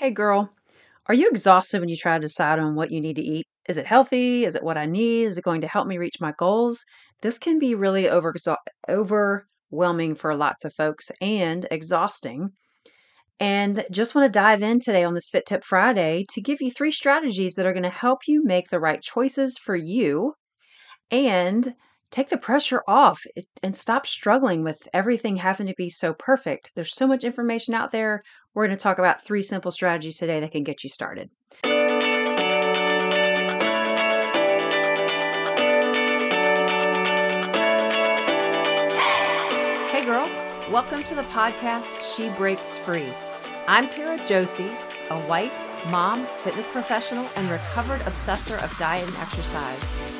Hey girl, are you exhausted when you try to decide on what you need to eat? Is it healthy? Is it what I need? Is it going to help me reach my goals? This can be really over overwhelming for lots of folks and exhausting. And just want to dive in today on this Fit Tip Friday to give you three strategies that are going to help you make the right choices for you and take the pressure off and stop struggling with everything having to be so perfect. There's so much information out there. We're going to talk about three simple strategies today that can get you started. Hey, girl. Welcome to the podcast She Breaks Free. I'm Tara Josie, a wife, mom, fitness professional, and recovered obsessor of diet and exercise.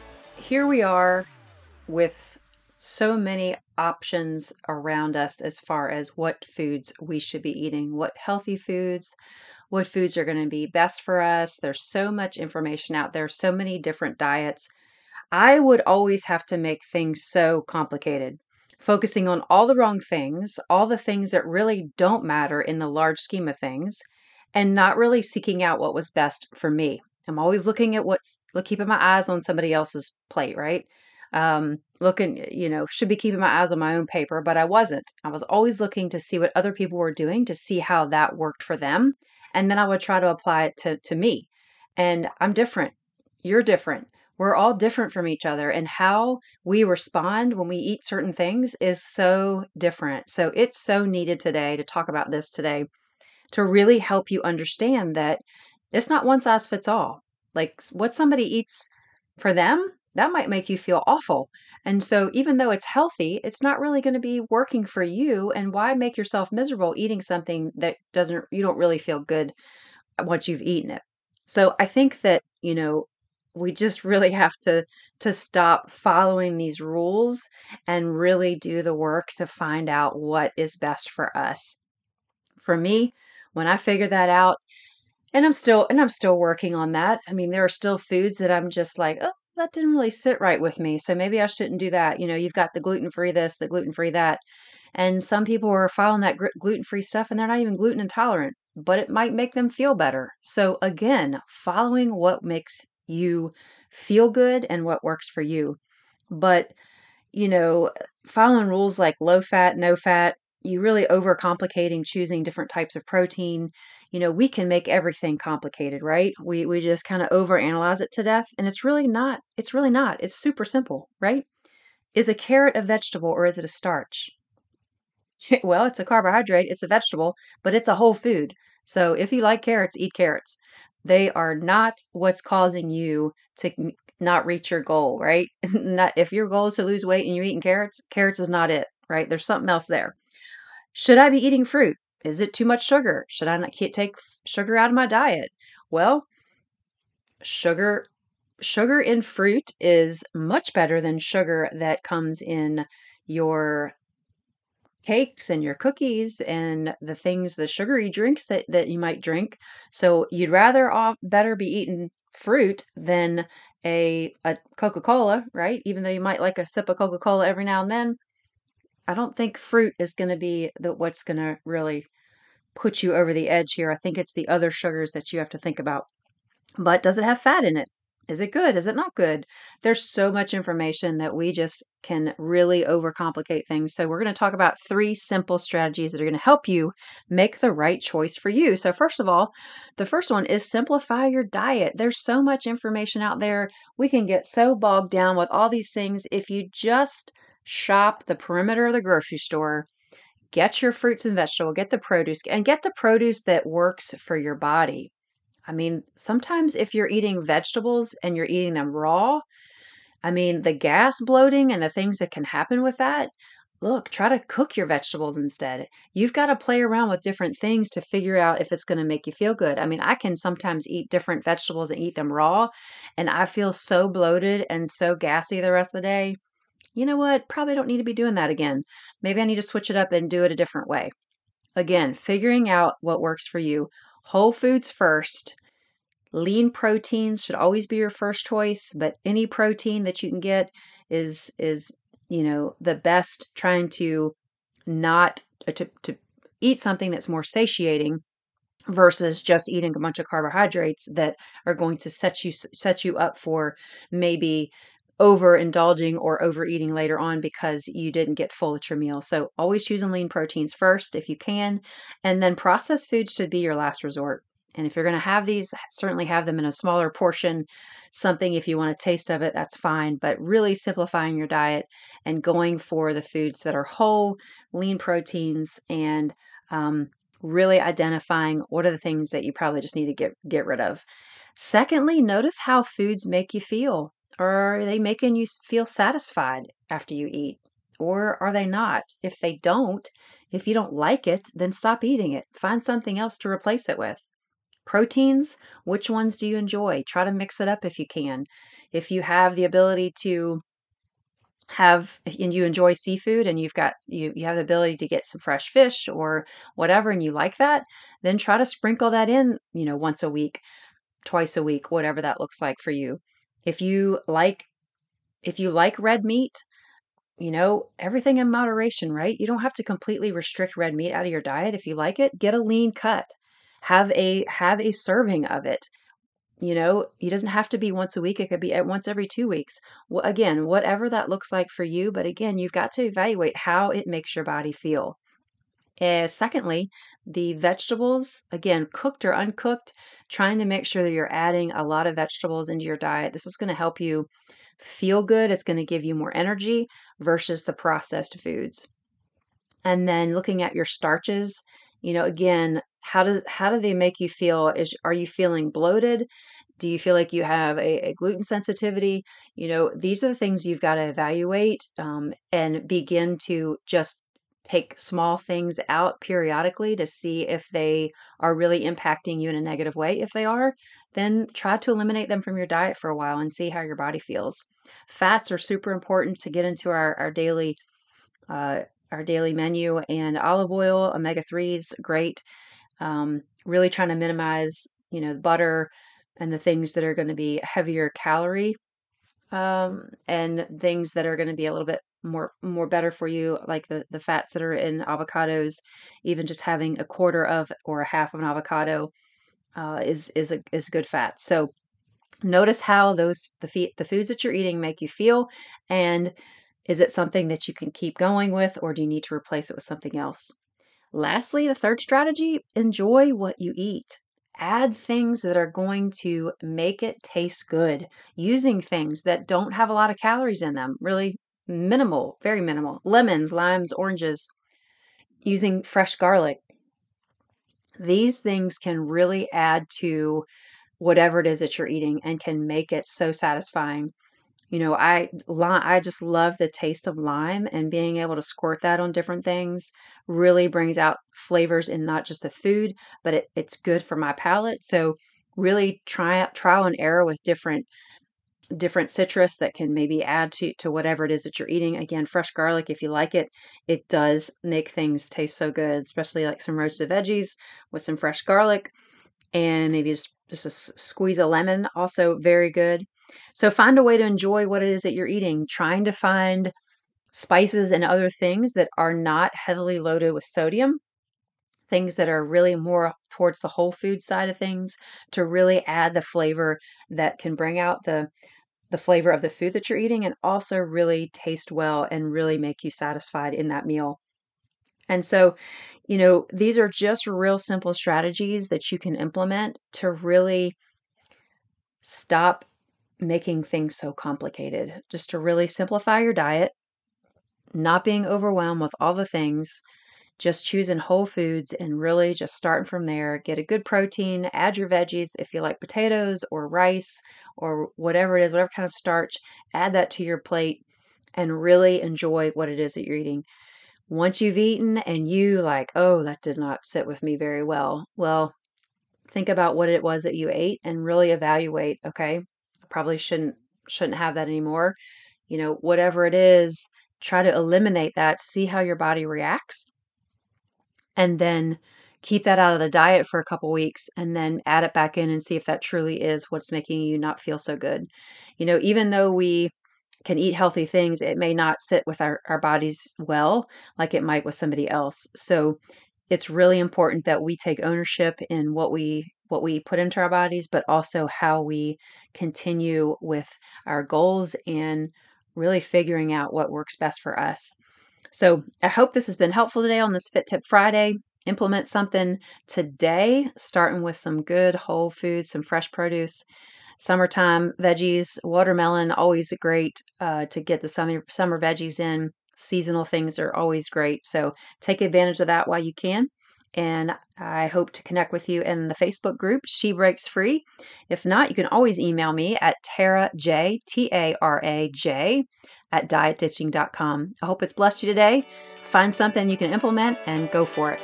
here we are with so many options around us as far as what foods we should be eating, what healthy foods, what foods are going to be best for us. There's so much information out there, so many different diets. I would always have to make things so complicated, focusing on all the wrong things, all the things that really don't matter in the large scheme of things, and not really seeking out what was best for me. I'm always looking at what's look, keeping my eyes on somebody else's plate, right? Um, looking, you know, should be keeping my eyes on my own paper, but I wasn't. I was always looking to see what other people were doing to see how that worked for them. And then I would try to apply it to, to me. And I'm different. You're different we're all different from each other and how we respond when we eat certain things is so different. So it's so needed today to talk about this today to really help you understand that it's not one size fits all. Like what somebody eats for them, that might make you feel awful. And so even though it's healthy, it's not really going to be working for you and why make yourself miserable eating something that doesn't you don't really feel good once you've eaten it. So I think that, you know, we just really have to to stop following these rules and really do the work to find out what is best for us. For me, when I figure that out, and I'm still and I'm still working on that. I mean, there are still foods that I'm just like, "Oh, that didn't really sit right with me, so maybe I shouldn't do that." You know, you've got the gluten-free this, the gluten-free that. And some people are following that gluten-free stuff and they're not even gluten intolerant, but it might make them feel better. So again, following what makes you feel good and what works for you. But, you know, following rules like low fat, no fat, you really overcomplicating choosing different types of protein. You know, we can make everything complicated, right? We we just kind of overanalyze it to death and it's really not. It's really not. It's super simple, right? Is a carrot a vegetable or is it a starch? well, it's a carbohydrate, it's a vegetable, but it's a whole food. So if you like carrots, eat carrots. They are not what's causing you to not reach your goal, right? not if your goal is to lose weight and you're eating carrots, carrots is not it, right? There's something else there. Should I be eating fruit? Is it too much sugar? Should I not take sugar out of my diet? Well, sugar sugar in fruit is much better than sugar that comes in your cakes and your cookies and the things, the sugary drinks that, that you might drink. So you'd rather off better be eating fruit than a, a Coca-Cola, right? Even though you might like a sip of Coca-Cola every now and then. I don't think fruit is going to be the what's going to really put you over the edge here. I think it's the other sugars that you have to think about. But does it have fat in it? Is it good? Is it not good? There's so much information that we just can really overcomplicate things. So, we're going to talk about three simple strategies that are going to help you make the right choice for you. So, first of all, the first one is simplify your diet. There's so much information out there. We can get so bogged down with all these things if you just shop the perimeter of the grocery store get your fruits and vegetables, get the produce, and get the produce that works for your body. I mean, sometimes if you're eating vegetables and you're eating them raw, I mean, the gas bloating and the things that can happen with that, look, try to cook your vegetables instead. You've got to play around with different things to figure out if it's going to make you feel good. I mean, I can sometimes eat different vegetables and eat them raw, and I feel so bloated and so gassy the rest of the day. You know what? Probably don't need to be doing that again. Maybe I need to switch it up and do it a different way. Again, figuring out what works for you. Whole foods first. Lean proteins should always be your first choice, but any protein that you can get is is you know the best trying to not uh, to, to eat something that's more satiating versus just eating a bunch of carbohydrates that are going to set you set you up for maybe overindulging or overeating later on because you didn't get full at your meal. So always choosing lean proteins first if you can, and then processed foods should be your last resort. And if you're going to have these, certainly have them in a smaller portion. Something, if you want a taste of it, that's fine. But really simplifying your diet and going for the foods that are whole, lean proteins, and um, really identifying what are the things that you probably just need to get get rid of. Secondly, notice how foods make you feel. Are they making you feel satisfied after you eat? Or are they not? If they don't, if you don't like it, then stop eating it. Find something else to replace it with. Proteins, which ones do you enjoy? Try to mix it up if you can. If you have the ability to have and you enjoy seafood and you've got you, you have the ability to get some fresh fish or whatever and you like that, then try to sprinkle that in, you know, once a week, twice a week, whatever that looks like for you. If you like if you like red meat, you know, everything in moderation, right? You don't have to completely restrict red meat out of your diet. If you like it, get a lean cut. Have a have a serving of it. You know it doesn't have to be once a week. It could be at once every two weeks. Well, again whatever that looks like for you but again you've got to evaluate how it makes your body feel. Uh, secondly the vegetables again cooked or uncooked trying to make sure that you're adding a lot of vegetables into your diet. This is going to help you feel good it's going to give you more energy versus the processed foods. And then looking at your starches you know again how does how do they make you feel? Is are you feeling bloated? Do you feel like you have a, a gluten sensitivity? You know these are the things you've got to evaluate um, and begin to just take small things out periodically to see if they are really impacting you in a negative way. If they are then try to eliminate them from your diet for a while and see how your body feels. Fats are super important to get into our, our daily uh, our daily menu and olive oil omega 3s great um, really trying to minimize, you know, butter and the things that are going to be heavier calorie um, and things that are going to be a little bit more more better for you like the the fats that are in avocados even just having a quarter of or a half of an avocado uh, is is a is good fat. So notice how those the feed, the foods that you're eating make you feel and is it something that you can keep going with or do you need to replace it with something else? Lastly, the third strategy enjoy what you eat. Add things that are going to make it taste good. Using things that don't have a lot of calories in them, really minimal, very minimal. Lemons, limes, oranges, using fresh garlic. These things can really add to whatever it is that you're eating and can make it so satisfying you know, I I just love the taste of lime and being able to squirt that on different things really brings out flavors in not just the food, but it, it's good for my palate. So really try trial and error with different different citrus that can maybe add to to whatever it is that you're eating. Again, fresh garlic if you like it, it does make things taste so good, especially like some roasted veggies with some fresh garlic and maybe just just a squeeze of lemon also very good. So find a way to enjoy what it is that you're eating, trying to find spices and other things that are not heavily loaded with sodium, things that are really more towards the whole food side of things to really add the flavor that can bring out the the flavor of the food that you're eating and also really taste well and really make you satisfied in that meal. And so, you know, these are just real simple strategies that you can implement to really stop making things so complicated. Just to really simplify your diet, not being overwhelmed with all the things, just choosing whole foods and really just starting from there. Get a good protein, add your veggies if you like potatoes or rice or whatever it is, whatever kind of starch, add that to your plate and really enjoy what it is that you're eating. once you've eaten and you like, oh, that did not sit with me very well. Well, think about what it was that you ate and really evaluate, okay? I probably shouldn't shouldn't have that anymore. You know, whatever it is, try to eliminate that, see how your body reacts. And then keep that out of the diet for a couple weeks and then add it back in and see if that truly is what's making you not feel so good. You know, even though we can eat healthy things, it may not sit with our, our bodies well like it might with somebody else. So it's really important that we take ownership in what we what we put into our bodies, but also how we continue with our goals and really figuring out what works best for us. So I hope this has been helpful today on this Fit Tip Friday. Implement something today, starting with some good whole foods, some fresh produce summertime veggies, watermelon, always great uh, to get the summer, summer veggies in. Seasonal things are always great. So take advantage of that while you can. And I hope to connect with you in the Facebook group, She Breaks Free. If not, you can always email me at Tara J, T A R A J, at dietditching.com. I hope it's blessed you today. Find something you can implement and go for it.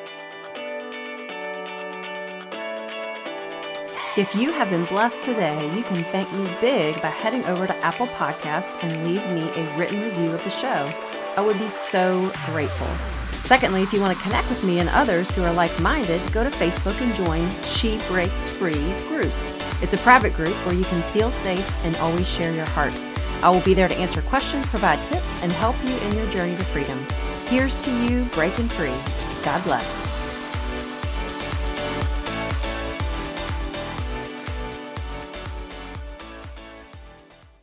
If you have been blessed today, you can thank me big by heading over to Apple Podcast and leave me a written review of the show. I would be so grateful. Secondly, if you want to connect with me and others who are like minded, go to Facebook and join She Breaks Free group. It's a private group where you can feel safe and always share your heart. I will be there to answer questions, provide tips, and help you in your journey to freedom. Here's to you breaking free. God bless.